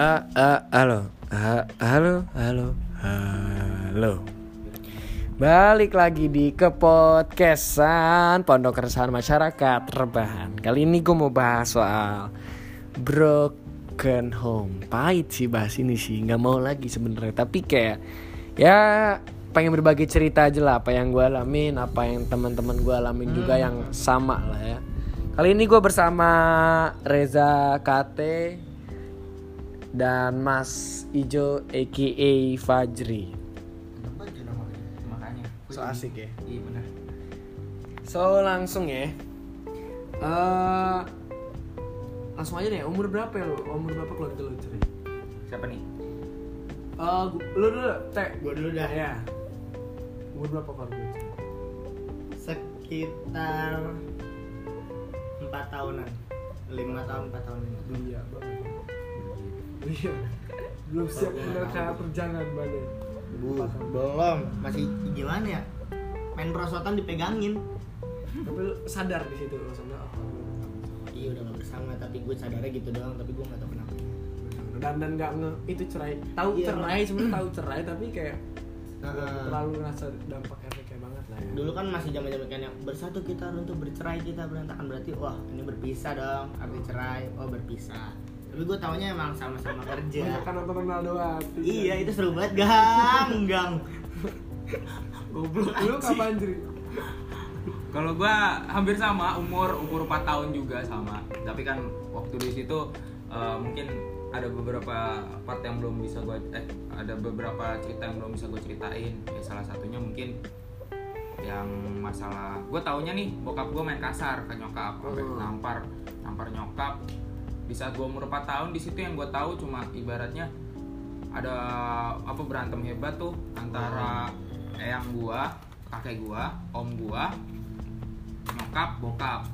Halo, halo, halo, halo. Balik lagi di ke podcastan Pondok Keresahan Masyarakat Rebahan. Kali ini gue mau bahas soal broken home. Pahit sih bahas ini sih, nggak mau lagi sebenarnya. Tapi kayak ya pengen berbagi cerita aja lah apa yang gue alamin, apa yang teman-teman gue alamin juga yang sama lah ya. Kali ini gue bersama Reza Kate dan Mas Ijo aka Fajri. So asik ya. Iya benar. So langsung ya. Eh langsung aja deh. Umur berapa ya lu? Umur berapa keluarga lu cerai? Siapa nih? Eh lu dulu, Teh. Gue dulu dah Ya. Umur berapa lu cerai? sekitar empat tahunan, lima tahun empat tahun ini. Iya banget. Iya. Belum siap kayak perjalanan banget. Bu, belum, masih gimana ya? Main perosotan dipegangin. Tapi sadar di situ maksudnya. Oh, Iya udah gak bersama, tapi gue sadarnya gitu doang, tapi gue gak tau kenapa. dan dan nggak nge itu cerai tahu Iya, cerai sebenarnya tahu cerai tapi kayak Nah, terlalu ngerasa dampak efeknya banget lah ya. dulu kan masih zaman zaman kan yang bersatu kita runtuh bercerai kita berantakan berarti wah ini berpisah dong arti cerai oh berpisah tapi gue taunya emang sama-sama kerja kan nonton Ronaldo hati. iya itu seru banget gang gang Goblok. Lu kapan Jri? Kalau gua hampir sama umur umur 4 tahun juga sama. Tapi kan waktu di situ eh, mungkin ada beberapa part yang belum bisa gua eh ada beberapa cerita yang belum bisa gue ceritain. Ya salah satunya mungkin yang masalah gue taunya nih bokap gue main kasar ke nyokap sampai Oh. nampar nampar nyokap di saat gue umur 4 tahun di situ yang gue tahu cuma ibaratnya ada apa berantem hebat tuh antara eyang gua kakek gua om gua nyokap bokap.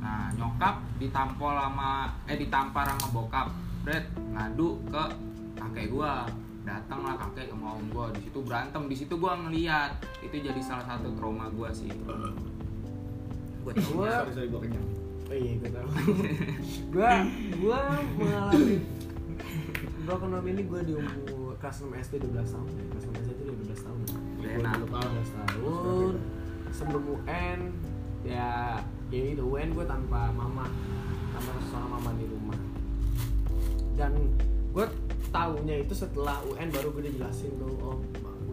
Nah nyokap ditampol sama eh ditampar sama bokap. Bret ngadu ke kakek gua. Datang lah kakek sama om gua. Di situ berantem. Di situ gua ngeliat. Itu jadi salah satu trauma gua sih. Tahu sorry sorry gue kenyang Oh iya gue tahu. gua gua mengalami broken home ini gua di umur kelas 6 SD 12 tahun. ya. Kelas 6 SD itu 12 tahun. Udah enak. 12 tahun. Sebelum UN ya ya itu UN gue tanpa mama tanpa seorang mama di rumah dan gue taunya itu setelah UN baru gue dijelasin tuh oh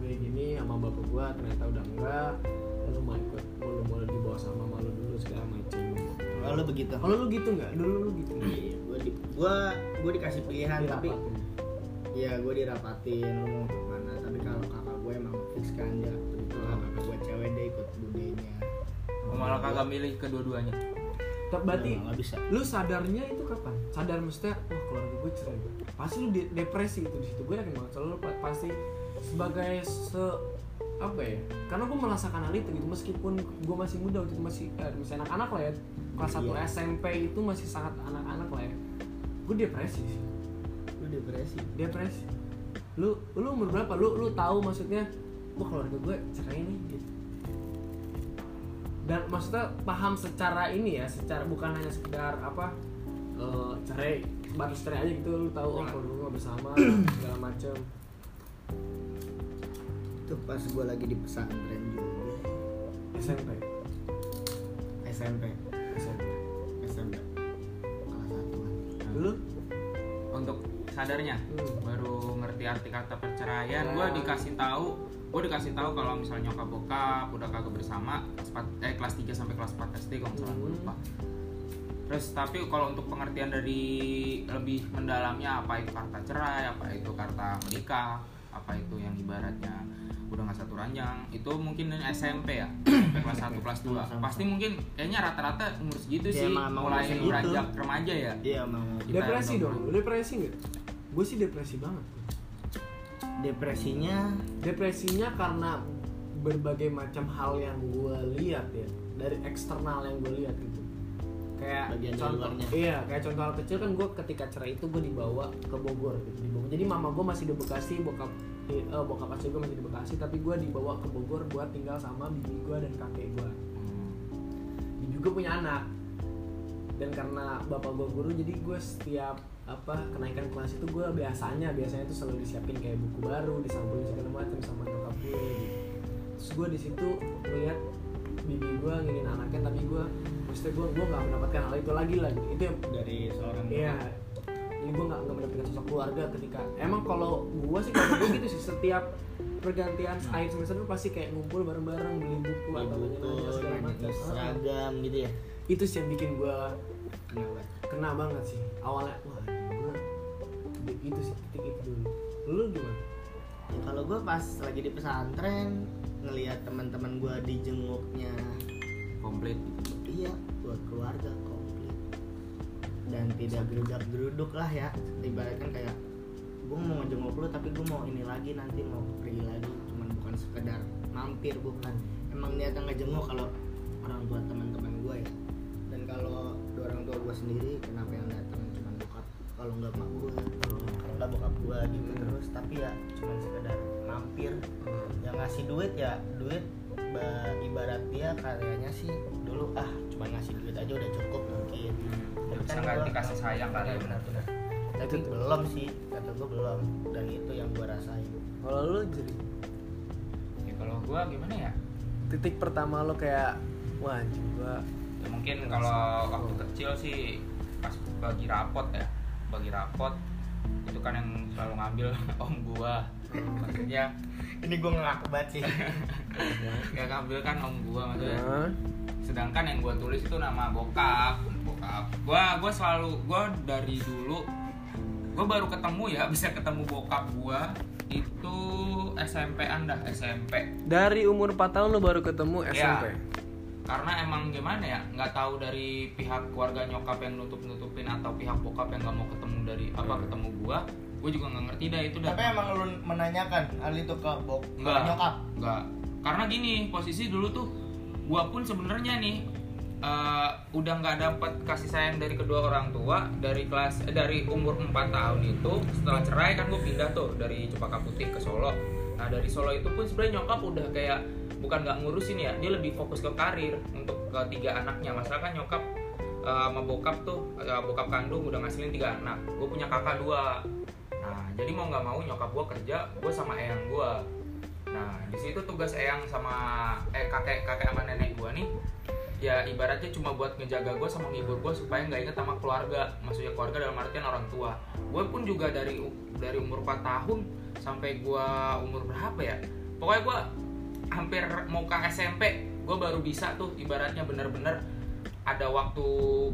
gue gini sama bapak gue ternyata udah enggak lalu mau ikut mau boleh dibawa sama mama lu dulu segala macam kalau lu begitu kalau lu gitu nggak dulu lu gitu nggak? iya gue di gue gue dikasih pilihan tapi. Iya, gue dirapatin lu mau ke mana. Tapi kalau kakak gue emang fix kan ya. Kebetulan kakak gue cewek dia ikut budenya. Oh, malah kagak milih kedua-duanya Tapi berarti Nggak- nggak bisa. lu sadarnya itu kapan? Sadar maksudnya, wah keluarga gue cerai. Pasti lu de- depresi itu di situ. Gue yakin banget. Soalnya lu pa- pasti sebagai se apa ya? Karena gue merasakan hal itu gitu. Meskipun gue masih muda waktu itu masih eh, masih anak-anak lah ya. Kelas 1 Iya. SMP itu masih sangat anak-anak lah ya. Gue depresi sih. Lu depresi. Depresi. Lu lu umur berapa? Lu lu tahu maksudnya, wah keluarga gue cerai nih gitu. dan maksudnya paham secara ini ya secara bukan hanya sekedar apa eh, cerai batas cerai aja gitu lu tahu oh kalau dulu bersama segala macem Itu pas gue lagi di pesantren juga. SMP SMP. SMP SMP. Kelas satuan. dulu untuk sadarnya Hmm. baru ngerti arti kata perceraian Ya. gue dikasih tahu gue dikasih tahu kalau misalnya nyokap bokap udah kagak bersama kelas 4, eh kelas 3 sampai kelas 4 SD kalau misalnya gue Hmm. lupa terus tapi kalau untuk pengertian dari lebih mendalamnya apa itu kata cerai apa itu kata menikah apa itu yang ibaratnya udah nggak satu ranjang. Itu mungkin dari SMP ya SMP kelas 1 kelas 2 Sama-sama. pasti mungkin kayaknya rata-rata umur segitu Ya, sih emang- mulai beranjak remaja ya. Iya, emang depresi dong depresi nggak? Gue sih depresi banget. Depresinya? Depresinya karena berbagai macam hal yang gue lihat ya dari eksternal yang gue lihat gitu. Kayak Bagian contoh luarnya. iya kayak contoh hal kecil kan gue ketika cerai itu gue dibawa ke Bogor gitu di Bogor jadi mama gue masih di Bekasi bokap eh, eh, bokap asli gue masih di Bekasi tapi gue dibawa ke Bogor buat tinggal sama bibi gue dan kakek gue Hmm. bibi gue punya anak dan karena bapak gue guru jadi gue setiap apa kenaikan kelas itu gue biasanya biasanya tuh selalu disiapin kayak buku baru disampulin segala macam sama nyokap gue gitu terus gue di situ ngeliat bibi gue ngingin anaknya tapi gue maksudnya gue gue nggak mendapatkan hal itu lagi lah gitu. itu yang dari seorang Iya. Ini gue nggak nggak mendapatkan sosok keluarga ketika emang kalau gue sih kalau gue gitu sih setiap pergantian akhir semester tuh pasti kayak ngumpul bareng-bareng beli buku Beli atau buku, segala macam. Ah, seragam gitu ya? Itu sih yang bikin gue kenapa kena banget sih. Awalnya wah gue itu sih titik itu dulu. Lu gimana? ya, kalau gue pas lagi di pesantren ngelihat teman-teman gue di jenguknya komplit. Iya buat keluarga dan tidak gerudak geruduk lah ya. Ibaratkan kayak gue mau ngejenguk lu tapi gue mau ini lagi nanti mau pergi lagi. Cuman bukan sekedar mampir bukan. Emang niatnya ngejenguk kalau orang tua teman-teman gue ya. Dan kalau dua orang tua gue sendiri kenapa yang datang? Cuman bokap. Kalau nggak mak gue kalau nggak bokap gue gitu terus. Tapi ya cuman sekedar mampir. Yang ngasih duit ya duit ba- ibarat dia kayaknya sih dulu. Ah cuma ngasih duit aja udah cukup mungkin. Tapi bisa kan nggak gua- dikasih sayang kali ya benar benar tapi Itu belum sih kata gue belum. Dan itu yang gue rasain. Kalau lu jadi? Ya kalau gua gimana ya? Titik pertama lo kayak wah anjing gue ya mungkin kalau waktu kecil sih pas bagi rapot ya. Bagi rapot itu kan yang selalu ngambil om gua. Maksudnya ini gue ngaku banget sih. Yang ngambil kan om gua maksudnya sedangkan yang gua tulis itu nama bokap bokap gua gua selalu gua dari dulu gua baru ketemu ya bisa ketemu bokap gua itu SMP anda SMP dari umur 4 tahun lo baru ketemu Iya. SMP. karena emang gimana ya nggak tahu dari pihak keluarga nyokap yang nutup nutupin atau pihak bokap yang nggak mau ketemu dari apa Hmm. ketemu gua gua juga nggak ngerti dah itu tapi dari emang lu menanyakan hal itu ke bok ke Enggak. nyokap Enggak. Karena gini, posisi dulu tuh gua pun sebenarnya nih eh, udah nggak dapat kasih sayang dari kedua orang tua dari kelas eh, dari umur 4 tahun itu setelah cerai kan gue pindah tuh dari Cempaka Putih ke Solo. Nah dari Solo itu pun sebenarnya nyokap udah kayak bukan nggak ngurusin ya, dia lebih fokus ke karir untuk ketiga anaknya. Masalah kan nyokap eh, sama bokap tuh eh, bokap kandung udah ngasilin tiga anak. Gue punya kakak dua. Nah jadi mau nggak mau nyokap gue kerja, gue sama eyang gue. Nah, di situ tugas Eyang sama eh kakek kakek sama nenek gua nih ya ibaratnya cuma buat ngejaga gue sama ngibur gue supaya nggak inget sama keluarga. Maksudnya keluarga dalam artian orang tua. Gue pun juga dari dari umur 4 tahun sampai gue umur berapa ya? Pokoknya gue hampir mau ke SMP gue baru bisa tuh ibaratnya bener-bener ada waktu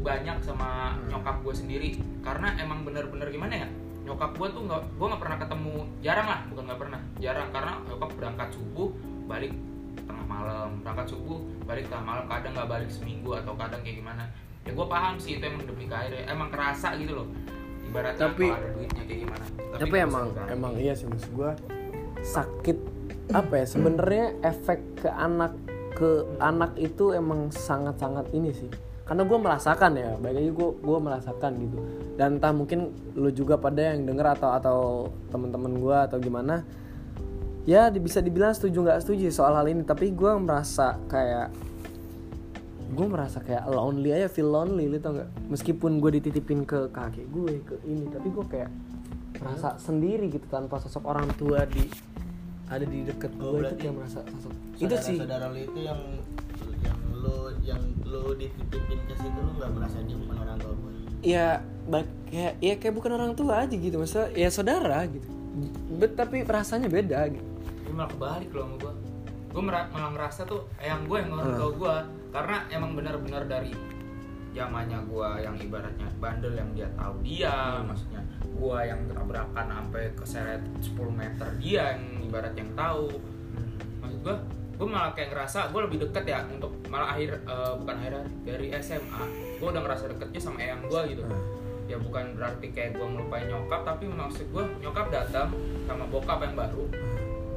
banyak sama nyokap gue sendiri. Karena emang bener-bener gimana ya nyokap gue tuh nggak gue nggak pernah ketemu jarang lah bukan nggak pernah jarang. Karena nyokap berangkat subuh balik tengah malam. Berangkat subuh balik tengah malam kadang nggak balik seminggu atau kadang kayak gimana. Ya gue paham sih itu emang demi karir emang kerasa gitu loh. Ibaratnya Tapi- ada duitnya kayak gimana. Tapi, nggak emang diganti. emang iya sih maksud gue sakit apa ya sebenarnya efek ke anak ke anak itu emang sangat-sangat ini sih karena gue merasakan ya baik gue gue merasakan gitu. Dan entah mungkin lu juga pada yang denger atau atau teman-teman gue atau gimana ya bisa dibilang setuju nggak setuju soal hal ini. Tapi gue merasa kayak gue merasa kayak lonely aja feel lonely lu tau nggak? Meskipun gue dititipin ke kakek gue ke ini tapi gue kayak merasa sendiri gitu tanpa sosok orang tua di ada di deket Oh, gue itu berarti kayak merasa sosok itu sih. saudara lu itu yang yang lu yang lu dititipin ke situ lu nggak merasa dia bukan orang tua gue ya baik kayak ya kayak bukan orang tua aja gitu maksudnya ya saudara gitu. Bet, tapi rasanya beda gitu. Tapi malah kebalik loh sama gue gue malah ngerasa tuh yang gue yang orang Hmm. tua gue karena emang benar-benar dari zamannya gue yang ibaratnya bandel yang dia tahu dia Hmm. maksudnya gue yang tabrakan sampai keseret 10 meter dia yang ibarat yang tahu. Maksud gue gue malah kayak ngerasa gue lebih deket ya untuk malah akhir eh, bukan akhir dari SMA gue udah ngerasa deketnya sama eyang gue gitu Hmm. ya bukan berarti kayak gue ngelupain nyokap tapi maksud gue nyokap datang sama bokap yang baru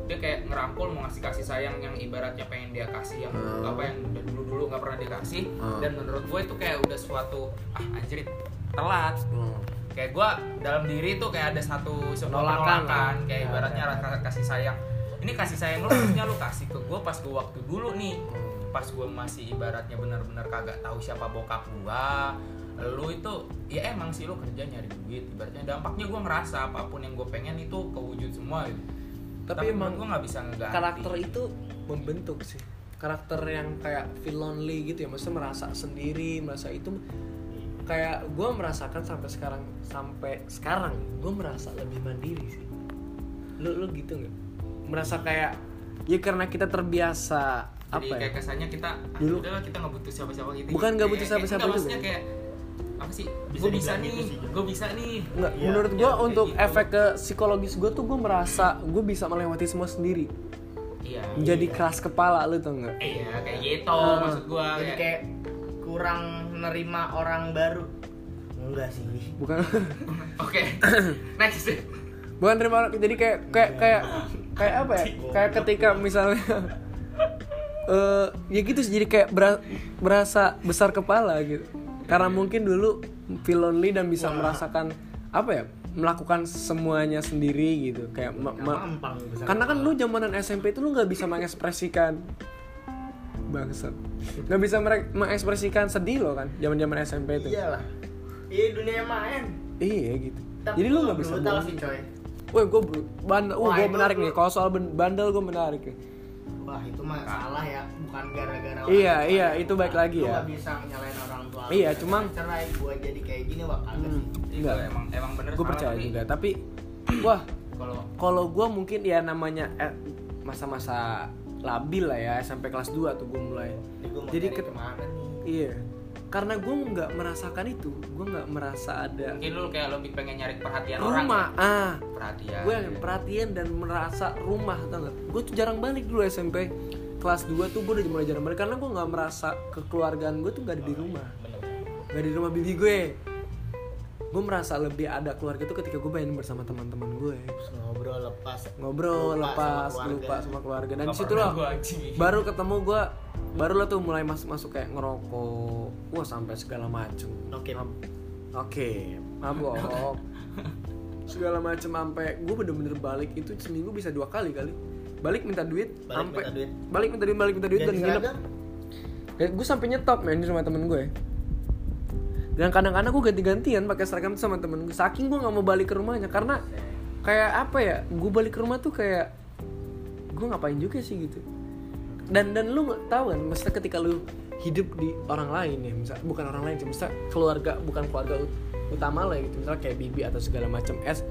dia kayak ngerangkul mau ngasih kasih sayang yang ibaratnya pengen dia kasih yang Hmm. apa yang udah dulu dulu nggak pernah dikasih Hmm. dan menurut gue itu kayak udah suatu ah anjir telat Hmm. kayak gue dalam diri tuh kayak ada satu sebuah Penolakan penolakan kayak Ya, ibaratnya ya. rasa kasih sayang ini kasih sayang lu harusnya lu kasih ke gue pas gue waktu dulu nih. Pas gue masih ibaratnya benar-benar kagak tahu siapa bokap gua lu itu ya emang sih lu kerja nyari duit. Ibaratnya dampaknya gue ngerasa apa pun yang gue pengen itu kewujud semua gitu. Tapi emang gue nggak bisa ngeganti karakter itu membentuk sih. Karakter yang kayak feel lonely gitu ya maksudnya merasa sendiri merasa itu kayak gue merasakan sampai sekarang sampai sekarang gue merasa lebih mandiri sih. Lu lu gitu nggak merasa kayak ya karena kita terbiasa jadi apa ya? kayak kesannya kita ah, Dulu- udahlah kita nggak butuh siapa-siapa gitu. Bukan nggak butuh Kayak- siapa-siapa kayak- juga. maksudnya kayak apa sih? Bisa gue bisa nih gitu sih. gue bisa nih. Nggak, Iya, menurut iya, gue kayak untuk gitu. efek ke psikologis gue tuh gue merasa gue bisa melewati semua sendiri. Iya menjadi keras kepala lu tau nggak? Iya kayak gitu Ah. maksud gue jadi kayak kurang menerima orang baru. Enggak sih. Bukan. Oke next. Bukan terima orang jadi kayak kayak kayak kayak apa ya? Kayak ketika misalnya eh ya gitu sih jadi kayak bera- berasa besar kepala gitu. Karena mungkin dulu feel lonely dan bisa merasakan apa ya melakukan semuanya sendiri gitu. Kayak ma- ma- karena kan lu zamanan SMP itu lu nggak bisa mengekspresikan bangsat. Nggak bisa mengekspresikan sedih lo kan zaman zaman SMP itu. Iyalah. Iya dunia main. Iya gitu. Tapi jadi lu nggak bisa brutal bohong. sih coy Woi, gue bandel, uh, gue menarik nih. Kalau soal bandel gue menarik nih. wah itu mah salah ya bukan gara-gara orang Iya, iya, ya. itu baik lagi ya. nggak bisa nyalain orang tua. Iya, cuma- cerai gua jadi kayak gini wah kagak Hmm, sih enggak. emang emang bener Gue percaya tapi juga. Tapi, wah, kalau kalau gue mungkin ya namanya eh, masa-masa labil lah ya SMP kelas 2 tuh gue mulai. Jadi jadi ke- ke mana nih Iya, karena gue nggak merasakan itu. Gue nggak merasa ada mungkin lu kayak lebih pengen nyari perhatian orang rumah. ya? Ah, perhatian gue yang perhatian dan merasa rumah tau gak? Gue tuh jarang balik dulu SMP kelas 2 tuh gue udah mulai jarang balik karena gue nggak merasa kekeluargaan gue tuh gak ada di rumah. Gak di rumah bibi gue gue merasa lebih ada keluarga tuh ketika gue main bersama teman-teman gue Terus ngobrol lepas ngobrol Lupa lepas sama keluarga. lupa sama keluarga dan Nggak di situ pernah loh gua anjing. baru ketemu gue baru lo tuh mulai masuk masuk kayak ngerokok wah sampai segala macem Oke. Mab- oke mabok segala macem sampai gue bener-bener balik itu seminggu bisa dua kali kali balik minta duit Balik sampai minta duit. balik minta duit balik minta duit dan Ganti nginep seragam? Ya, gue sampai nyetop main di rumah temen gue. Dan kadang-kadang gue ganti-gantian pakai seragam sama temen gue. Saking gue nggak mau balik ke rumahnya karena kayak apa ya? Gue balik ke rumah tuh kayak gue ngapain juga sih gitu. Dan dan lu nggak tahu kan, maksudnya ketika lu hidup di orang lain ya, misal bukan orang lain sih, misal keluarga bukan keluarga ut- utama lah gitu, misal kayak bibi atau segala macam es.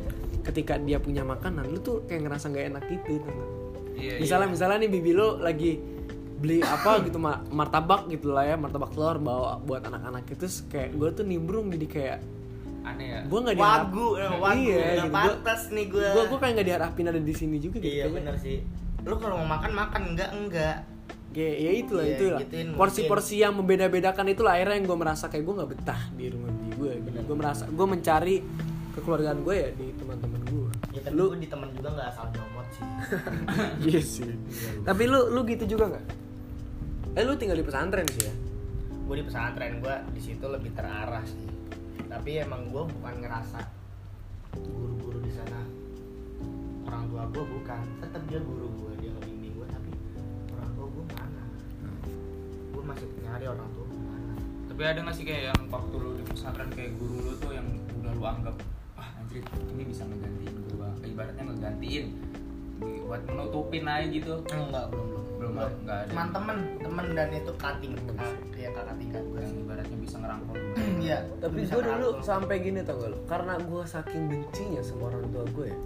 Ketika dia punya makanan, lu tuh kayak ngerasa nggak enak gitu, nggak? Iya, misalnya iya. misalnya nih bibi lo lagi beli apa gitu ma- martabak gitu lah ya martabak telur bawa buat anak-anak itu terus kayak gue tuh nimbrung jadi kayak aneh ya gue nggak diharap wagu eh, wagu iya gitu gue pantas nih gua gue gue kayak nggak diharapin ada di sini juga gitu iya bener sih lu kalau mau makan makan. Enggak enggak. Kayak ya itulah Iya, itulah. porsi-porsi yang membeda-bedakan itulah. Akhirnya yang gue merasa kayak gue nggak betah di rumah bibi gue gitu. gue merasa gue mencari kekeluargaan gue ya di teman-teman gue ya tapi lu di temen juga nggak asal nyomot sih. Iya sih. Tapi lu lu gitu juga nggak? Eh lu tinggal di pesantren sih ya? Gue di pesantren. Gue di situ lebih terarah sih. Tapi emang gue bukan ngerasa guru-guru di sana. Orang tua gue bukan. Tetap dia guru gue masih nyari orang tua tapi ada nggak sih kayak yang waktu lu di pesantren kayak guru lu tuh yang udah lu anggap ah anjir ini bisa ngegantiin gua. Ibaratnya ngegantiin buat menutupin aja gitu. Enggak belum belum. Belum, enggak ada. cuman temen temen dan itu cutting ya kakak tingkat gue yang ibaratnya bisa ngerangkul iya. Tapi gue dulu sampai gini tau gak lo karena gue saking bencinya sama orang tua gue ya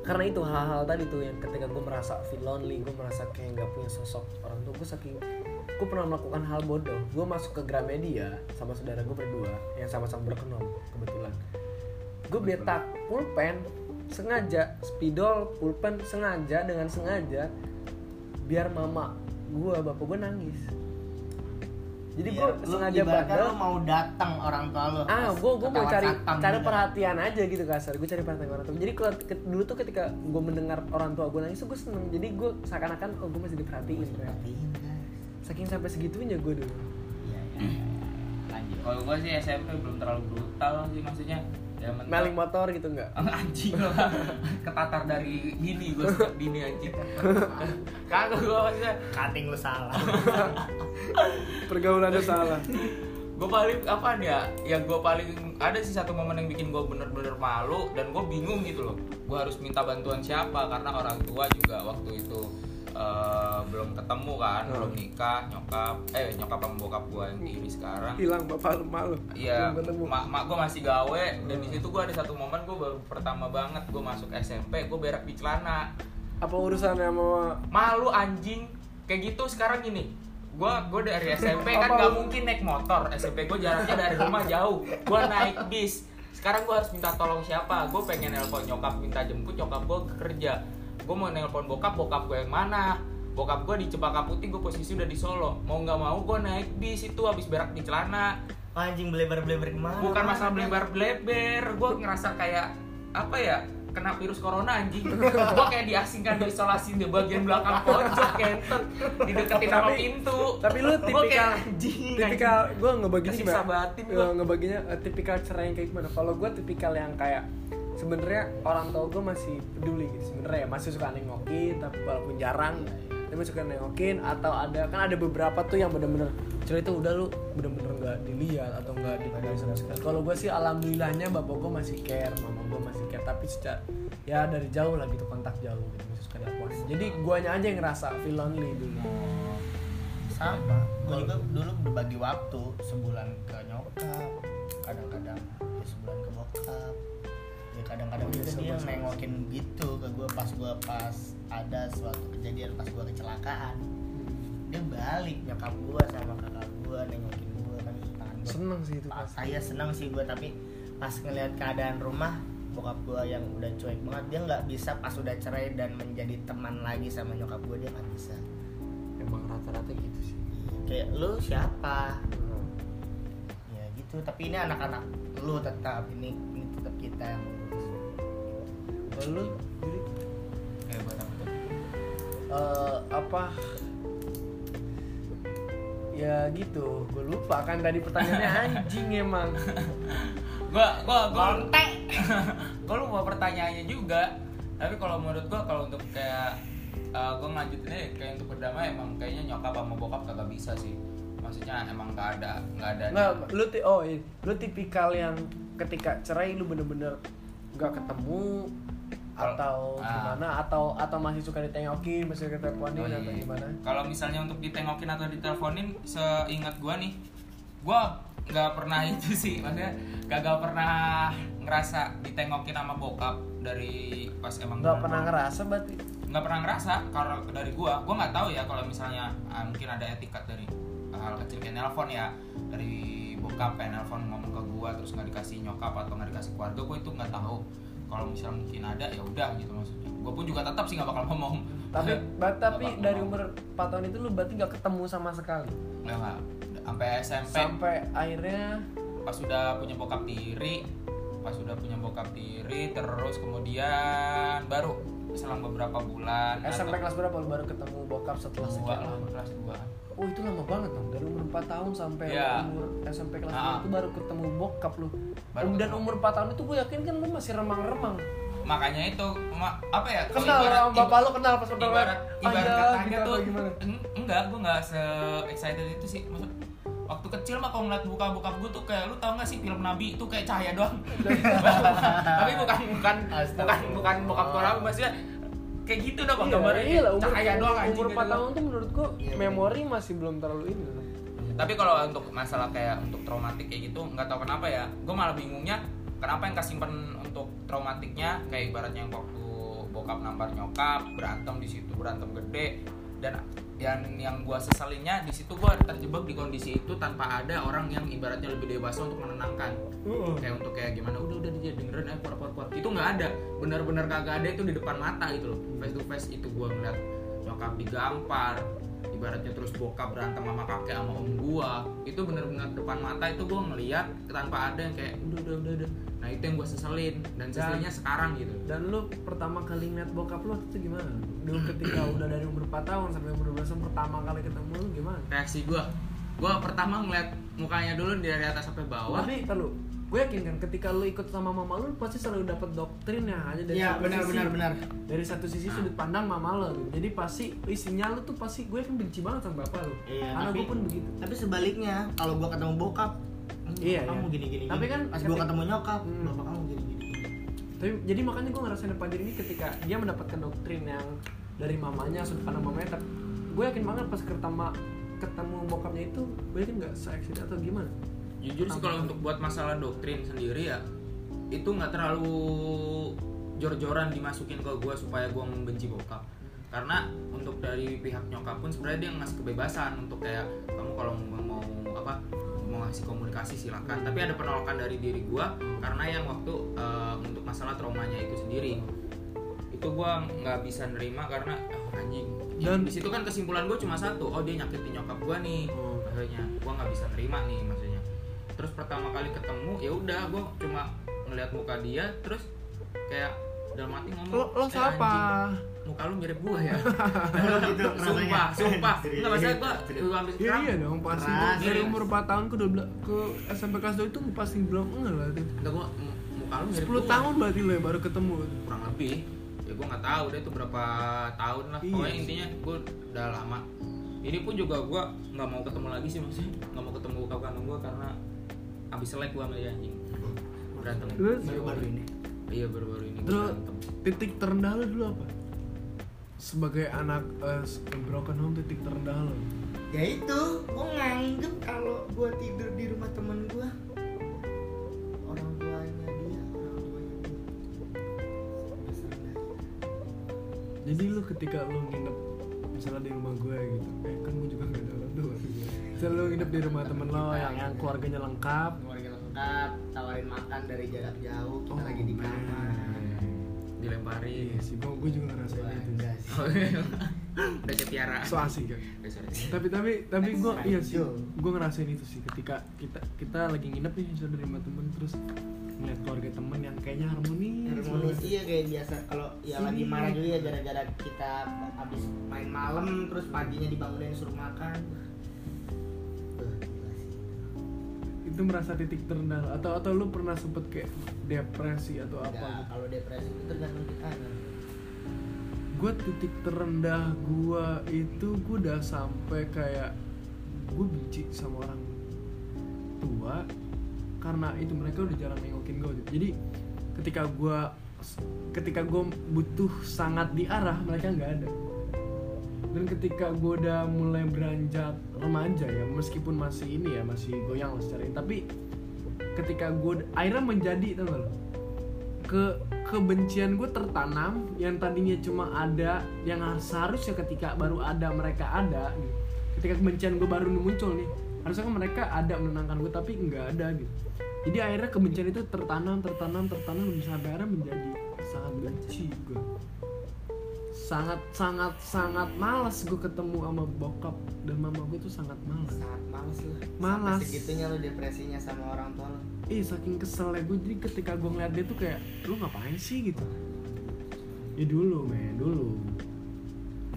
karena itu hal-hal tadi tuh yang ketika gue merasa feel lonely gue merasa kayak nggak punya sosok orang tua gue saking gue pernah melakukan hal bodoh. Gue masuk ke Gramedia sama saudara gue berdua yang sama-sama berkenom kebetulan. Gue tak pulpen sengaja spidol pulpen sengaja dengan sengaja biar mama gue bapak gue nangis jadi gue Iya, lu sengaja bandel. lu mau datang orang tua lu. Ah gue gue mau cari cari gitu. perhatian aja gitu kasar. Gue cari perhatian orang tua. Jadi kalau ke- dulu tuh ketika gue mendengar orang tua gue nangis tuh gue seneng. Jadi gue seakan-akan oh gue masih diperhatiin. Guys. saking sampai segitunya gue dulu. Iya, iya, iya. lanjut. Kalau gua sih SMP belum terlalu brutal sih maksudnya ya. Meling motor gitu enggak? anjing lo ketatar dari bini gue suka bini anjing kagak gue maksudnya Cutting lu salah. Pergaulannya salah. gue paling apa ya ya gue paling ada sih satu momen yang bikin gue bener-bener malu dan gue bingung gitu loh gue harus minta bantuan siapa karena orang tua juga waktu itu eh, belum ketemu kan Hmm. belum nikah nyokap eh nyokap sama bokap gue yang tiri sekarang. Hilang bapak lu malu. Iya, mak, mak gue masih gawe dan di situ gue ada satu momen gue baru pertama banget gue masuk SMP gue berak di celana. Apa urusannya sama malu anjing. Kayak gitu sekarang gini gue gue dari SMP kan Apa gak lu- mungkin naik motor. SMP gue jaraknya dari rumah jauh. Gue naik bis. Sekarang gue harus minta tolong siapa? Gue pengen nelpon nyokap minta jemput nyokap gue kerja gue mau nelpon bokap bokap gue yang mana? Bokap gue di Cempaka Putih gue posisi udah di Solo. Mau nggak mau gue naik bis itu habis berak di celana. Anjing belebar-belebar ke mana? bukan masalah bleber-bleber gue ngerasa kayak apa ya kena virus corona anjing. Gue kayak diasingkan diisolasi di bagian belakang pojok kentot. Dideketin sama pintu. tapi lu tipikal anjing tipikal gue ngebaginya gimana? Eh, gua. ngebaginya eh, tipikal cerai yang kayak gimana? Kalau gue tipikal yang kayak sebenarnya orang tua gue masih peduli gitu sebenarnya masih suka nengokin tapi walaupun jarang dia masih suka nengokin atau ada kan ada beberapa tuh yang bener-bener cerai itu udah lu bener-bener nggak dilihat atau nggak dipeduli sama sekali. Kalau gue sih alhamdulillahnya bapak gue masih care mama gue masih care tapi secara ya dari jauh lah gitu kontak jauh gitu masih suka teleponin jadi guanya aja yang ngerasa feel lonely dulu. Sama. Gue juga dulu berbagi waktu sebulan nengokin gitu ke gue pas gue pas ada suatu kejadian pas gue kecelakaan. Dia balik nyokap gue sama kakak gue nengokin gue kan tangan gue seneng sih itu Pak, pas saya senang sih gue tapi pas ngelihat keadaan rumah bokap gue yang udah cuek banget dia nggak bisa pas udah cerai dan menjadi teman lagi sama nyokap gue dia nggak bisa. Emang rata-rata gitu sih. Kayak lu siapa? Ya gitu tapi ini anak-anak lu tetap ini ini tetap kita yang lu jadi buat apa tuh? eh, apa? Ya gitu gue lupa kan tadi pertanyaannya. Anjing emang. Gua gua gua gua lupa pertanyaannya juga. Tapi kalau menurut gua kalau untuk kayak uh, gua ngelanjutinnya kayak untuk berdamai emang kayaknya nyokap sama bokap kagak bisa sih. Maksudnya emang nggak ada nggak ada nggak lu ti oh iya. lu tipikal yang ketika cerai lu bener-bener nggak ketemu atau ah. gimana? Atau atau masih suka ditengokin masih suka diteleponin Oh, iya. atau gimana? Kalau misalnya untuk ditengokin atau diteleponin, seingat gua nih, gua nggak pernah itu sih, maksudnya gagal pernah ngerasa ditengokin sama bokap dari pas emang nggak pernah ngerasa berarti? Nggak pernah ngerasa kalau dari gua. Gua nggak tahu ya kalau misalnya ah, mungkin ada etikat dari hal kecil kayak nelpon ya. Dari bokap kayak nelpon ngomong ke gua terus nggak dikasih nyokap atau nggak dikasih keluarga gua itu nggak tahu kalau misalnya mungkin ada ya udah gitu maksudnya. Gua pun juga tetap sih nggak bakal ngomong. Tapi tapi bakal dari ngomong. umur 4 tahun itu lu berarti nggak ketemu sama sekali? Nggak. sampai SMP sampai akhirnya? Pas sudah punya bokap tiri pas sudah punya bokap tiri terus kemudian baru selang beberapa bulan SMP atau kelas berapa lu baru ketemu bokap setelah sekian lama? kelas dua Oh itu lama banget dong dari umur 4 tahun sampai Iya. umur SMP kelas Ah. 2 itu baru ketemu bokap lu. Baru Dan ketemu. umur 4 tahun itu gue yakin kan lu masih remang-remang. makanya itu ma- apa ya Kenal ibarat- sama bapak lu kenal pas pertama ibarat ibarat Anjay, katanya gitu tuh gimana? eng- enggak gue nggak se excited itu sih maksud waktu kecil mah kalau ngeliat buka bokap gue tuh kayak lu tau gak sih film nabi itu kayak cahaya doang tapi bukan bukan bukan bukan bokap gue nabi maksudnya kayak gitu dah bang Iya, gambarnya iya lah, umur, cahaya doang anjing umur 4 gitu. tahun tuh menurut gua Iya, memori masih belum terlalu ini. tapi kalau untuk masalah kayak untuk traumatik kayak gitu nggak tahu kenapa ya gue malah bingungnya kenapa yang kesimpan untuk traumatiknya kayak ibaratnya yang waktu bokap nampar nyokap berantem di situ berantem gede dan yang yang gue seselinnya di situ gue terjebak di kondisi itu tanpa ada orang yang ibaratnya lebih dewasa untuk menenangkan. Kayak untuk kayak gimana udah udah dia dengerin aja kuat kuat kuat itu nggak ada. Benar-benar kagak ada itu di depan mata gitu loh. Face to face itu gue ngeliat nyokap digampar ibaratnya terus bokap berantem sama kakek sama om gua itu benar-benar depan mata itu gue ngeliat tanpa ada yang kayak udah udah udah, udah. nah itu yang gue seselin dan seselinnya sekarang gitu Dan lu pertama kali ngeliat bokap lu itu gimana? Dulu ketika udah dari umur 4 tahun sampai umur 12 tahun pertama kali ketemu lu gimana? reaksi gue gue pertama ngeliat mukanya dulu dari atas sampai bawah Tapi gue yakin kan ketika lu ikut sama mama lu, pasti selalu dapat doktrin ya hanya dari Iya satu benar sisi. benar benar. dari satu sisi Nah. sudut pandang mama lo gitu. jadi pasti isinya lu tuh pasti gue kan benci banget sama bapak lu Iya, karena gue pun begitu Tapi sebaliknya kalau gua ketemu bokap, "Hmm, Iya, kamu iya. gini gini. Tapi gini." kan pas gua ketika- ketemu nyokap, Hmm. bapak kamu gini gini. gini." tapi jadi makanya gue ngerasain Pak ini ketika dia mendapatkan doktrin yang dari mamanya sudut pandang mamanya tapi gue yakin banget pas ketemu ketemu bokapnya itu gue yakin nggak se atau gimana jujur sih kalau untuk buat masalah doktrin sendiri ya itu nggak terlalu jor-joran dimasukin ke gue supaya gue membenci bokap. Karena untuk dari pihak nyokap pun sebenarnya dia ngasih kebebasan untuk kayak kamu kalau mau, mau apa mau ngasih komunikasi silakan. Tapi ada penolakan dari diri gue karena yang waktu eh, untuk masalah traumanya itu sendiri. Itu gue nggak bisa nerima karena oh, anjing. Dan- dan di situ kan kesimpulan gue cuma satu oh dia nyakitin nyokap gue nih. Oh. maksudnya gue nggak bisa nerima nih terus pertama kali ketemu ya udah gue cuma ngeliat muka dia terus kayak dalam hati ngomong lo lo "Eh, siapa? anjing, muka lu mirip gue ya? Gitu sumpah sumpah. Nggak masalah gue Serius. sampai Iya sekarang iya dong pasti Keras. dari umur 4 tahun ke 12 ke SMP kelas 2 itu pasti bilang enggak lah tuh. Enggak, gua, m- muka lu mirip 10 gua. tahun berarti lo ya baru ketemu. kurang lebih. Ya gue nggak tahu deh itu berapa tahun lah. Iya pokoknya intinya gue udah lama. Ini pun juga gue nggak mau ketemu lagi sih maksudnya. Nggak mau ketemu kandung gue karena abis selek gue sama dia anjing berantem Terus? Baru-baru ini. iya baru-baru ini gua Terus berantem titik terendah lo dulu apa? Sebagai anak eh, broken home titik terendah lo. Ya itu, gua nganggep kalau gua tidur di rumah temen gua orang tuanya dia, orang tuanya. Jadi lu ketika lu nginep misalnya di rumah gue gitu, eh kan gue juga gak ada orang tua. Misalnya lu nginep di rumah temen lo yang yang keluarganya lengkap, keluarga lengkap, tawarin makan dari jarak jauh, kita Oh, lagi di kamar. dilemparin iya sih, gue gue juga ngerasain Wah, itu. Oh, iya. udah kayak piara So asik kan. Sorry. tapi tapi tapi gue iya sih gue ngerasain itu sih ketika kita kita lagi nginep nih di rumah temen terus ngeliat keluarga temen yang kayaknya harmonis Harmonis iya kayak biasa kalau ya Sini. lagi marah juga ya gara-gara kita habis main malam terus paginya dibangunin suruh makan. Itu merasa titik terendah atau atau lu pernah sempet kayak depresi atau Enggak, apa kalau depresi itu tergantung kita. gue titik terendah gue itu gue udah sampai kayak gue benci sama orang tua karena itu mereka udah jarang nengokin gue jadi ketika gue ketika gue butuh sangat diarah mereka nggak ada. Dan ketika gue udah mulai beranjak remaja ya meskipun masih ini ya masih goyang lah secara ini tapi ketika gue akhirnya menjadi tau ke kebencian gue tertanam yang tadinya cuma ada yang seharusnya ketika baru ada mereka ada gitu. ketika kebencian gue baru muncul nih harusnya kan mereka ada menenangkan gue tapi nggak ada gitu. Jadi akhirnya kebencian itu tertanam tertanam tertanam sampai akhirnya menjadi sangat benci gue. Sangat sangat sangat malas gue ketemu sama bokap dan mama gue tuh sangat malas Sangat males lah. Malas. Sampai segitunya lo depresinya sama orang tua lo. Ih saking keselnya gue jadi ketika gue ngeliat dia tuh kayak lu ngapain sih? gitu. Ya dulu men dulu.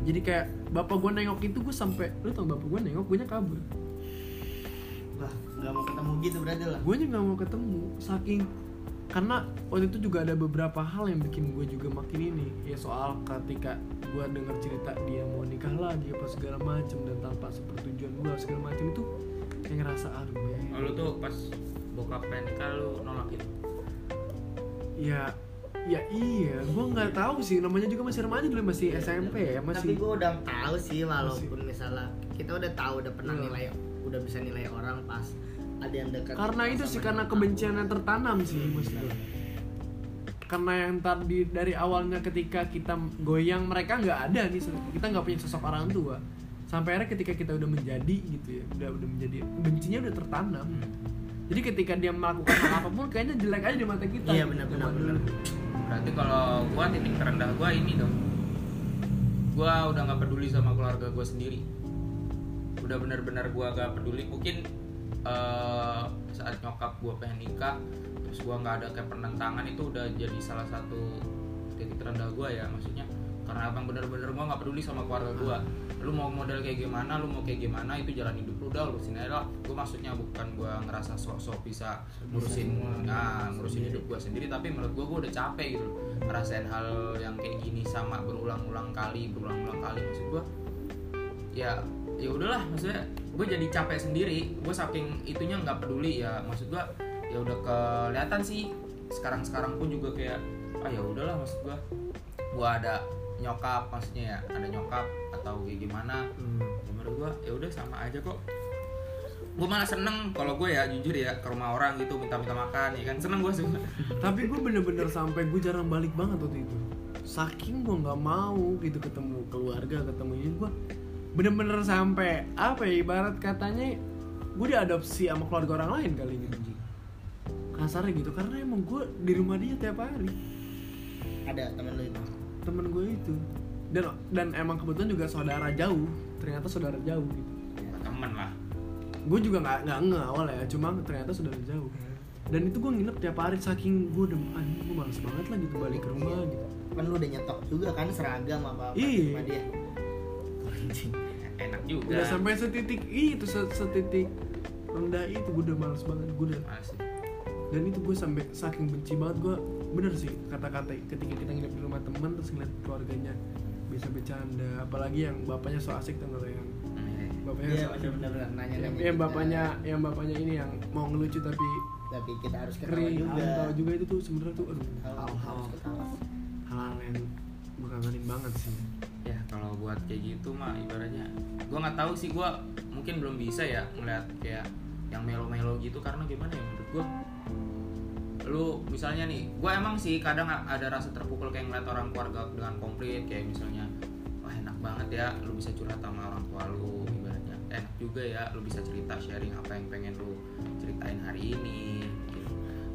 Jadi kayak bapak gue nengok itu gue sampai lu tau bapak gue nengok? Gue kabur Wah, nggak mau ketemu gitu berarti lah. Gue nggak mau ketemu saking karena waktu itu juga ada beberapa hal yang bikin gue juga makin ini. Ya soal ketika gue denger cerita dia mau nikah lagi apa segala macem dan tanpa sepertujuan gue segala macem itu kayak ngerasa aduh men Oh, lu tuh pas bokap pengen nikah lu nolak itu ya ya iya. Gue nggak tahu sih namanya juga masih remaja dulu masih SMP ya Tapi masih gue udah tahu sih walaupun misalnya kita udah tahu udah pernah Iya. nilai udah bisa nilai orang pas ada yang dekat karena itu sih karena kebencian yang tertanam sih maksud gue karena yang tadi dari awalnya ketika kita goyang mereka nggak ada nih kita nggak punya sosok orang tua. Sampai akhirnya ketika kita udah menjadi gitu ya udah udah menjadi bencinya udah tertanam. Jadi ketika dia melakukan hal apa pun kayaknya jelek aja di mata kita. Iya, gitu, benar, benar, dulu. benar. berarti kalau gua titik terendah gua ini dong. Gua udah nggak peduli sama keluarga gua sendiri udah benar-benar gua gak peduli. Mungkin eh, saat nyokap gua pengen nikah terus gua nggak ada kayak penentangan itu udah jadi salah satu titik terendah gua ya maksudnya. Karena abang bener-bener gue nggak peduli sama keluarga gue lu mau model kayak gimana lu mau kayak gimana itu jalan hidup lu udah urusin aja lah. Gue maksudnya bukan gue ngerasa sok-sok bisa ngurusin nah ngurusin sendiri. hidup gue sendiri. Tapi menurut gue gue udah capek gitu ngerasain hal yang kayak gini sama berulang-ulang kali berulang-ulang kali. Maksud gue ya ya udahlah maksudnya gue jadi capek sendiri. Gue saking itunya nggak peduli ya. Maksud gue ya udah kelihatan sih. Sekarang-sekarang pun juga kayak ah ya udahlah maksud gue gue ada nyokap maksudnya ya ada nyokap atau kayak gimana. Hmm. ya menurut gue ya udah sama aja kok. Gue malah seneng kalau gue ya jujur ya ke rumah orang gitu minta-minta makan ya kan? Seneng gue semua tapi gue bener-bener sampai gue jarang balik banget waktu itu. Saking gue nggak mau gitu ketemu keluarga ketemu ini gue bener-bener sampai apa ya ibarat katanya gue diadopsi sama keluarga orang lain kali gitu kasarnya gitu karena emang gue di rumah dia tiap hari. Ada temen lu itu? Temen gue itu. Dan dan emang kebetulan juga saudara jauh. Ternyata saudara jauh gitu. Temen lah. Gue juga nggak nggak nge awal ya cuma ternyata saudara jauh. Dan itu gue nginep tiap hari saking gue anjing gue males banget lah gitu balik ke rumah gitu. Kan lu udah nyetok juga kan seragam apa apa Iya. sama dia anjing enak juga. Udah sampai setitik itu se- setitik rendah itu gue udah males banget gue udah Asik. dan itu gue sampai saking benci banget gue bener sih kata-kata ketika kita nginep di rumah teman terus ngeliat keluarganya bisa bercanda apalagi yang bapaknya so asik tuh yang Eh, bapaknya iya so asik bener-bener nanya yang, yang bapaknya yang bapaknya ini yang mau ngelucu tapi tapi kita harus ketawa kering juga. tahu juga itu tuh sebenarnya tuh aduh Hal- hal-hal harus ketawa hal yang gue kangenin banget sih buat kayak gitu mah ibaratnya. Gue nggak tahu sih gue mungkin belum bisa ya ngeliat kayak yang melo-melo gitu karena gimana ya menurut gue lu misalnya nih gue emang sih kadang ada rasa terpukul kayak ngeliat orang keluarga dengan komplit kayak misalnya wah enak banget ya lu bisa curhat sama orang tua lu ibaratnya. Enak juga ya lu bisa cerita sharing apa yang pengen lu ceritain hari ini gitu.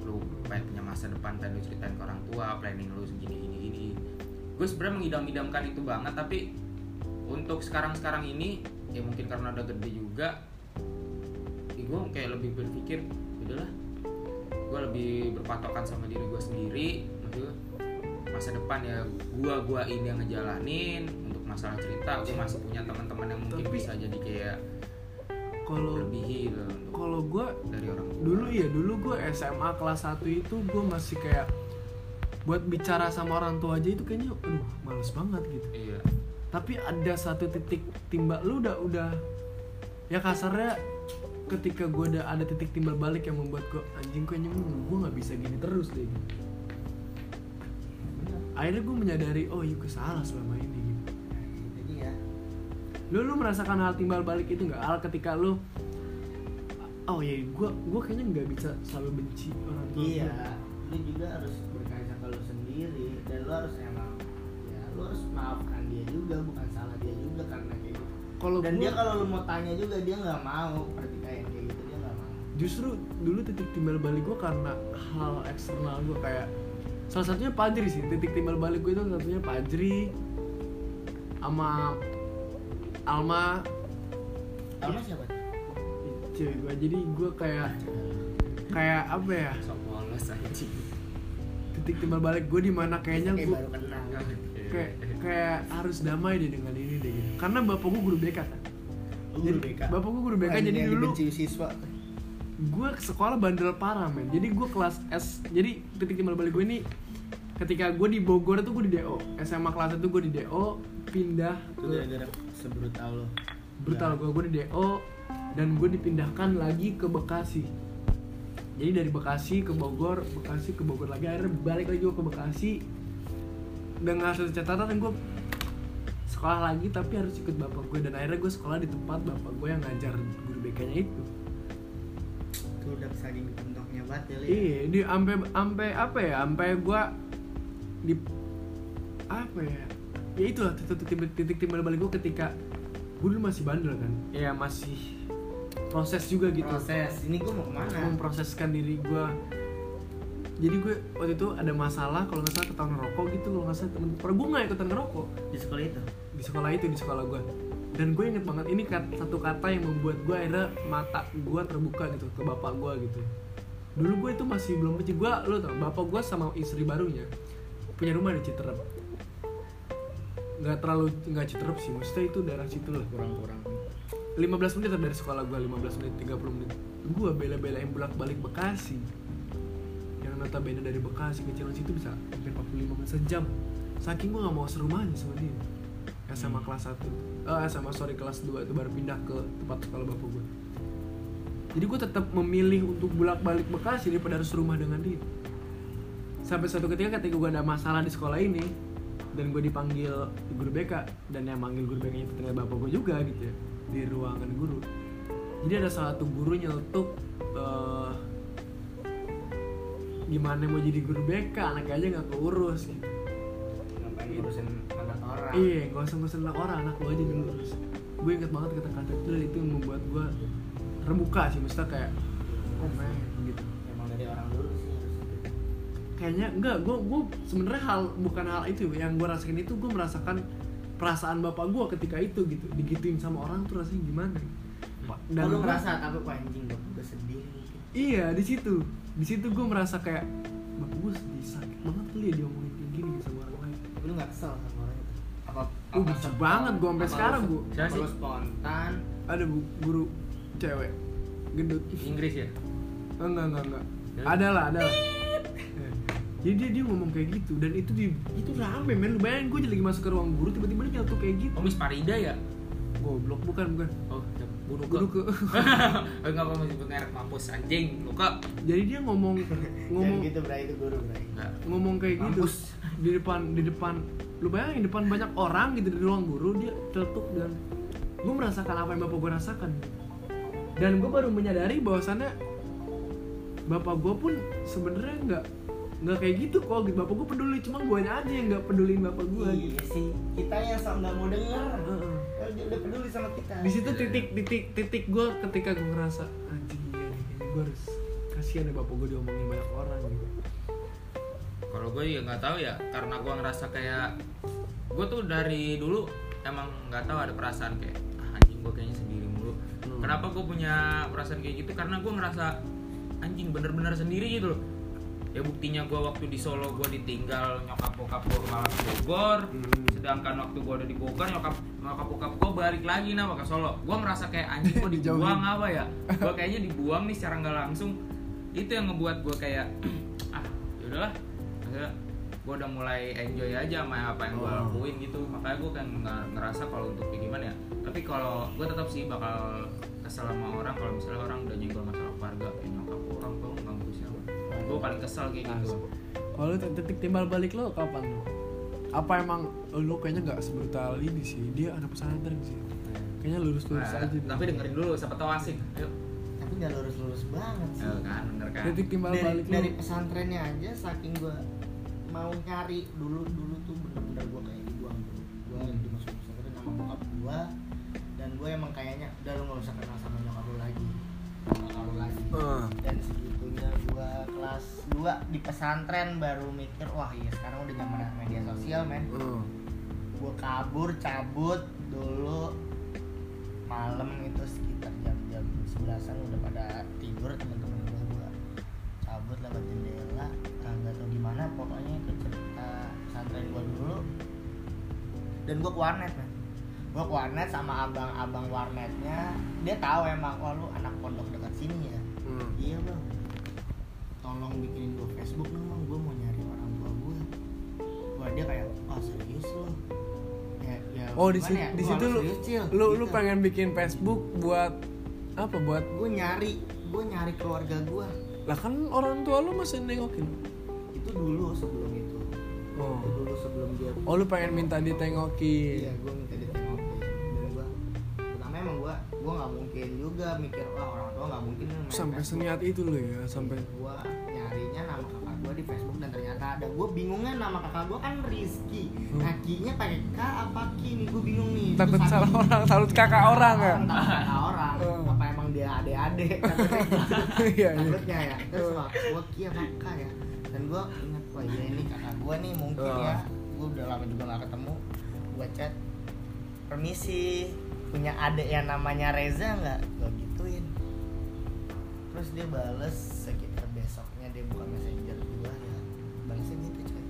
lu pengen punya masa depan pengen lu ceritain ke orang tua planning lu segini gini gini. Gue sebenarnya mengidam-idamkan itu banget tapi untuk sekarang-sekarang ini ya mungkin karena udah gede juga ya gue kayak lebih berpikir udahlah gue lebih berpatokan sama diri gue sendiri maksudnya masa depan ya gue gua ini yang ngejalanin untuk masalah cerita gue masih punya teman-teman yang mungkin Tapi- bisa jadi kayak kalau lebihi kalau gue dari orang tua. dulu ya dulu gue SMA kelas 1 itu gue masih kayak buat bicara sama orang tua aja itu kayaknya aduh males banget gitu iya tapi ada satu titik timbal lu udah udah ya kasarnya ketika gue udah ada titik timbal balik yang membuat gue anjing kayaknya gue nggak bisa gini terus deh. Akhirnya gue menyadari oh iya gue salah selama ini. Gitu. Itu dia lu lu merasakan hal timbal balik itu nggak hal ketika lu oh iya gue gue kayaknya nggak bisa selalu benci orang tua iya lu juga harus berkaca ke lu sendiri dan lu harus emang ya lu harus maafkan juga bukan salah dia juga karena kayak gitu. Kalau dan gua- dia kalau lu mau tanya juga dia nggak mau pertikaian kayak gitu dia nggak mau. Justru dulu titik timbal balik gue karena hal eksternal gue kayak salah satunya Pajri sih. Titik timbal balik gue itu salah satunya Pajri sama Alma. Alma siapa cewek gue jadi gue kayak kayak apa ya? Sok polos anjing titik timbal balik gue di mana kayaknya kayak gue kenal. Kayak kayak harus damai deh dengan ini deh. Gitu. karena bapak gue guru BK kan Oh, jadi guru BK. bapak gue guru BK Wah, jadi dulu siswa. gue sekolah bandel parah men. Jadi gue kelas S jadi titik timbal balik gue ini ketika gue di Bogor tuh gue di DO SMA kelas itu gue di DO pindah itu ke gara-gara sebrutal lo. Brutal gue gue di DO dan gue dipindahkan lagi ke Bekasi jadi dari Bekasi ke Bogor Bekasi ke Bogor lagi akhirnya balik lagi gue ke Bekasi dengan satu catatan gue sekolah lagi tapi harus ikut bapak gue dan akhirnya gue sekolah di tempat bapak gue yang ngajar guru BK nya itu itu udah saking pentoknya banget ya Li. Iya, di ampe ampe apa ya? Ampe gua di apa ya? Ya itulah titik titik, titik timbal balik gua ketika gua dulu masih bandel kan. Ya masih proses juga gitu. proses. Ini gue mau ke mana? Memproseskan diri gua. Jadi gue waktu itu ada masalah kalau nggak salah ketahuan ngerokok gitu kalau nggak salah temen pernah gue nggak ikutan ngerokok. Di sekolah itu? Di sekolah itu di sekolah gue dan gue inget banget ini kat- satu kata yang membuat gue akhirnya mata gue terbuka gitu ke bapak gue gitu. Dulu gue itu masih belum benci gue lo tau bapak gue sama istri barunya punya rumah di Citerep. Nggak terlalu nggak citerep sih maksudnya itu daerah situ lah. Kurang-kurang 15 menit dari sekolah gue 15 menit 30 menit. Gue bela-belain bolak balik Bekasi. Yang notabene dari Bekasi ke Cilengsi itu bisa hampir 45 menit sejam. Saking gue gak mau serumahnya sama dia. SMA kelas 1 eh SMA sorry kelas 2 itu baru pindah ke tempat sekolah bapak gue jadi gue tetap memilih untuk bolak balik Bekasi daripada harus serumah dengan dia. Sampai suatu ketika ketika gue ada masalah di sekolah ini dan gue dipanggil guru BK dan yang manggil guru BK nya itu ternyata bapak gue juga gitu ya di ruangan guru. Jadi ada salah satu guru nyeletuk eh, gimana mau jadi guru BK anaknya aja nggak keurus gitu. Ngapain ngurusin anak orang? Iya gak usah ngurusin anak orang anak lu aja dulu urus gue inget banget kata-kata itu dan itu yang membuat gue terbuka sih maksudnya kayak oh man gitu. Emang dari orang dulu sih kayaknya enggak gue gue sebenarnya hal bukan hal itu yang gue rasain itu gue merasakan perasaan bapak gue ketika itu gitu. Digituin sama orang tuh rasanya gimana? Dan lu merasa tapi kok anjing? Gue gue sedih. Gitu. iya di situ. Di situ gue merasa kayak bapak gue sedih sakit banget kali ya diomongin kayak gini gitu sama orang lain. Lu nggak kesel sama orang itu? Apa Uh, benci banget gua sampai apa sekarang, Bu. Siapa apa sih? spontan. Ada bu guru cewek. Gendut. Inggris ya? Enggak enggak enggak. Ada lah ada lah jadi dia, dia ngomong kayak gitu dan itu di itu rame men. Lu bayangin gue lagi masuk ke ruang guru tiba-tiba dia nyeletuk kayak gitu. Oh Miss Farida ya? Goblok bukan bukan. Oh bunuh guru ke Oh, nggak mau menyebut merek mampus anjing. Luka jadi dia ngomong ngomong gitu bray itu guru bray. Nggak. Ngomong kayak gitu. Mampus. di depan di depan. Lu bayangin di depan banyak orang gitu di ruang guru dia celetuk dan gue merasakan apa yang bapak gue rasakan. Dan gue baru menyadari bahwasannya bapak gue pun sebenarnya nggak nggak kayak gitu kok gitu bapak gue peduli cuma gue aja yang nggak peduliin bapak gue gitu. iya sih kita yang sama nggak mau denger Heeh. Kalau dia udah peduli sama kita. Di situ titik titik titik gue ketika gue ngerasa anjing nih ini gue harus kasihan ya bapak gue diomongin banyak orang gitu. Kalau gue ya nggak tahu ya karena gue ngerasa kayak gue tuh dari dulu emang nggak tahu ada perasaan kayak ah, anjing gue kayaknya sendiri mulu. Hmm. kenapa gue punya perasaan kayak gitu? Karena gue ngerasa anjing bener-bener sendiri gitu loh ya buktinya gue waktu di Solo gue ditinggal nyokap bokap gue malah ke Bogor. Hmm. sedangkan waktu gue udah di Bogor nyokap nyokap bokap gue balik lagi nama ke Solo. Gue merasa kayak anjing gue dibuang apa ya? Gue kayaknya dibuang nih secara nggak langsung. Itu yang ngebuat gue kayak ah yaudahlah gue udah mulai enjoy aja sama apa yang gue Oh. lakuin gitu. Makanya gue kan nggak ngerasa kalau untuk gimana ya. Tapi kalau gue tetap sih bakal kesel sama orang kalau misalnya orang udah nyenggol masalah keluarga gue paling kesel kayak gitu Kalau titik timbal balik lo kapan? Apa emang oh, lu kayaknya nggak sebrutal ini sih? Dia anak pesantren sih. Kayaknya lurus lurus Nah, aja. deh. tapi dengerin dulu siapa tahu asik ayo tapi nggak lurus lurus banget sih Ayo kan bener kan titik timbal dari, balik dari pesantrennya aja saking gua mau nyari dulu dulu tuh bener-bener gua kayak dibuang dulu gua Hmm. dimasuk pesantren sama bokap gua dan gua emang kayaknya udah lu nggak usah kenal sama nyokap lu lagi sama kakak lu lagi Eh, dan kelas 2 di pesantren baru mikir wah iya sekarang udah zaman media sosial men. Eh. gua kabur cabut dulu malam itu sekitar jam-jam sebelasan udah pada tidur teman-teman gua gua cabut lewat jendela nggak tahu di mana pokoknya ke cerita pesantren gua dulu. Dan gua ke warnet men. Gua ke warnet sama abang-abang warnetnya dia tahu emang oh lu anak pondok dekat sini ya. Hmm. iya bang tolong bikinin gua Facebook dong bang. Gua mau nyari orang tua gua. Wah dia kayak oh serius lo ya, ya Oh di situ ya? di situ lu serius, lu lu Gitu. pengen bikin Facebook buat apa? Buat gue nyari gue nyari keluarga gue lah kan orang tua lu masih nengokin? Itu dulu sebelum itu. Oh. itu dulu sebelum dia oh lu pengen minta ditengokin? Iya gue minta ditengokin. Dan gue pertama emang gue gue nggak mungkin juga mikir wah orang tua nggak mungkin. Sampai Facebook. seniat itu lu ya sampai gue nyarinya nama kakak gue di Facebook dan ternyata ada. Gue bingungnya nama kakak gue kan Rizky. Hmm. nah Ki-nya pakai K apa Ki nih gue bingung nih. Takut Terus salah saking- orang takut kakak orang ya? takut kakak orang. Hmm. apa emang dia ade-ade Takutnya gitu. iya iya. Takutnya ya. Terus gue kia maka ya. Dan gue ingat wah iya ini kakak gue nih mungkin Oh. ya. Gue udah lama juga gak ketemu. Gue chat permisi punya adik yang namanya Reza nggak? Gue gituin. Terus dia bales buka messenger gue ya. Balesnya gitu coy.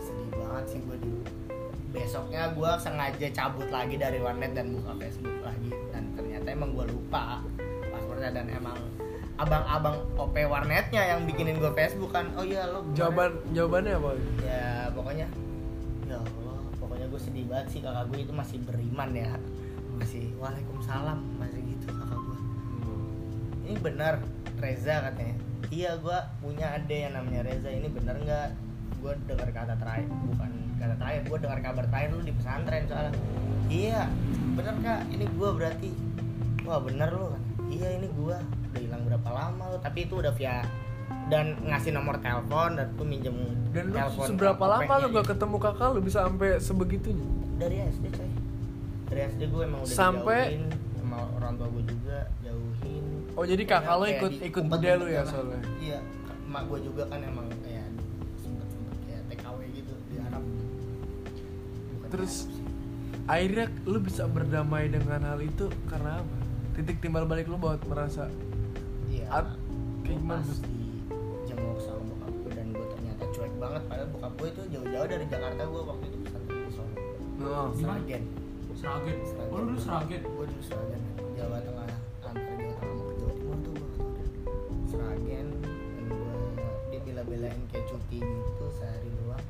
Sedih banget sih gue di besoknya gue sengaja cabut lagi dari warnet dan buka Facebook lagi. Dan ternyata emang gue lupa passwordnya dan emang abang-abang OP warnetnya yang bikinin gue Facebook kan. Oh iya lo Jawaban jawabannya apa? ya pokoknya ya Allah pokoknya gue sedih banget sih kakak gue itu masih beriman ya. Masih waalaikumsalam masih gitu kakak gue ini benar Reza katanya iya gue punya ade yang namanya Reza. Ini benar nggak? Gue dengar kata terakhir bukan kata terakhir gue dengar kabar terakhir lu di pesantren soalnya. Iya bener kak. Ini gue berarti wah bener lu kan iya ini gue udah hilang berapa lama lu? Tapi itu udah via dan ngasih nomor telepon dan tuh minjem Dan lu telepon seberapa lama lu gak ketemu kakak lu bisa sampai sebegitunya? dari SD coy. Dari SD gue emang udah Sampai- sama orang tua gue juga jauhin Oh jadi kakak Kayak ikut di- ikut umpet- bude lu ya lah. soalnya? iya emak gue juga kan emang kayak sempet sempet kayak TKW gitu di Arab Bukan Terus Arab akhirnya lu bisa berdamai dengan hal itu karena apa? Titik timbal balik lu buat merasa iya At- kayak gimana, pas Bos? di jenguk sama bokap gue dan gue ternyata cuek banget padahal bokap gue itu jauh-jauh dari Jakarta gue waktu itu pesantren di Solo oh, Seragen Seragen. Oh lu dulu Seragen. gue dulu Seragen Jawa Tengah cuti gitu sehari doang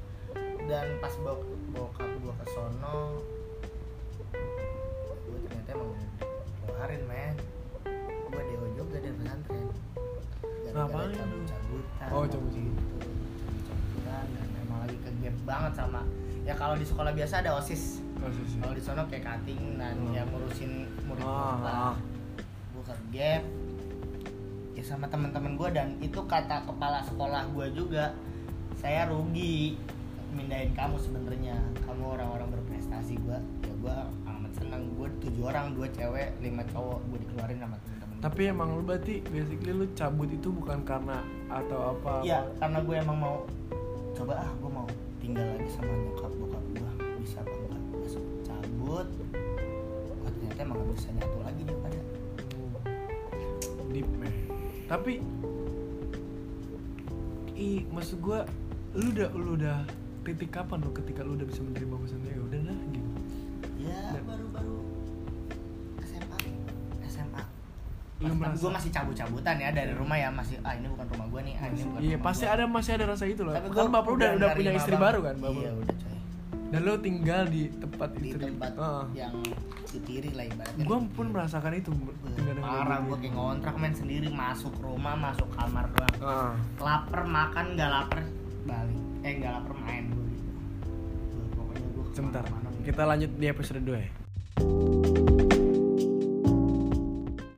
dan pas bawa bokap gue ke sono gue ternyata emang udah keluarin men gue dewa juga dari pesantren Ngapain lu? cabut-cabutan Oh, cabut. gitu cabut-cabutan dan emang lagi ke gap banget sama ya kalau di sekolah biasa ada osis maksud sih. kalau di sono kayak cutting dan Hmm. ya ngurusin murid Ah, lah ah. gue ke gap ya sama teman-teman gue dan itu kata kepala sekolah gue juga saya rugi mindahin kamu sebenarnya. Kamu orang-orang berprestasi gue ya gue amat senang. Gue tujuh orang dua cewek lima cowok. Gue dikeluarin sama temen-temen. Tapi emang lu berarti basically lu cabut itu bukan karena atau apa? Iya, karena gue emang mau. Coba ah gue mau tinggal lagi sama nyokap bokap gue bisa apa enggak? Besok cabut. Oh, ternyata emang gak bisa nyatu lagi daripada. Deep man. Tapi i maksud gua lu udah lu udah titik kapan lu ketika lu udah bisa menerima bahwasannya ya udah lah gitu. Ya Dan- baru-baru SMA SMA Lu Mas, merasa- gue masih cabut-cabutan ya dari rumah ya masih ah ini bukan rumah gue nih ah ini bukan iya rumah pasti gua. ada masih ada rasa itu loh Tapi kan bapak lu udah udah punya istri baru kan bapak iya udah coy. Dan lu tinggal di tempat di istri. tempat Heeh. yang ditiri lah ibaratnya. Gua pun merasakan itu tinggal dengan parah ibu gue kayak ngontrak main sendiri masuk rumah masuk kamar doang Heeh. lapar makan nggak lapar balik. Eh nggak lapar main. Gue gitu. Pokoknya gue sebentar kita lanjut di episode 2 ya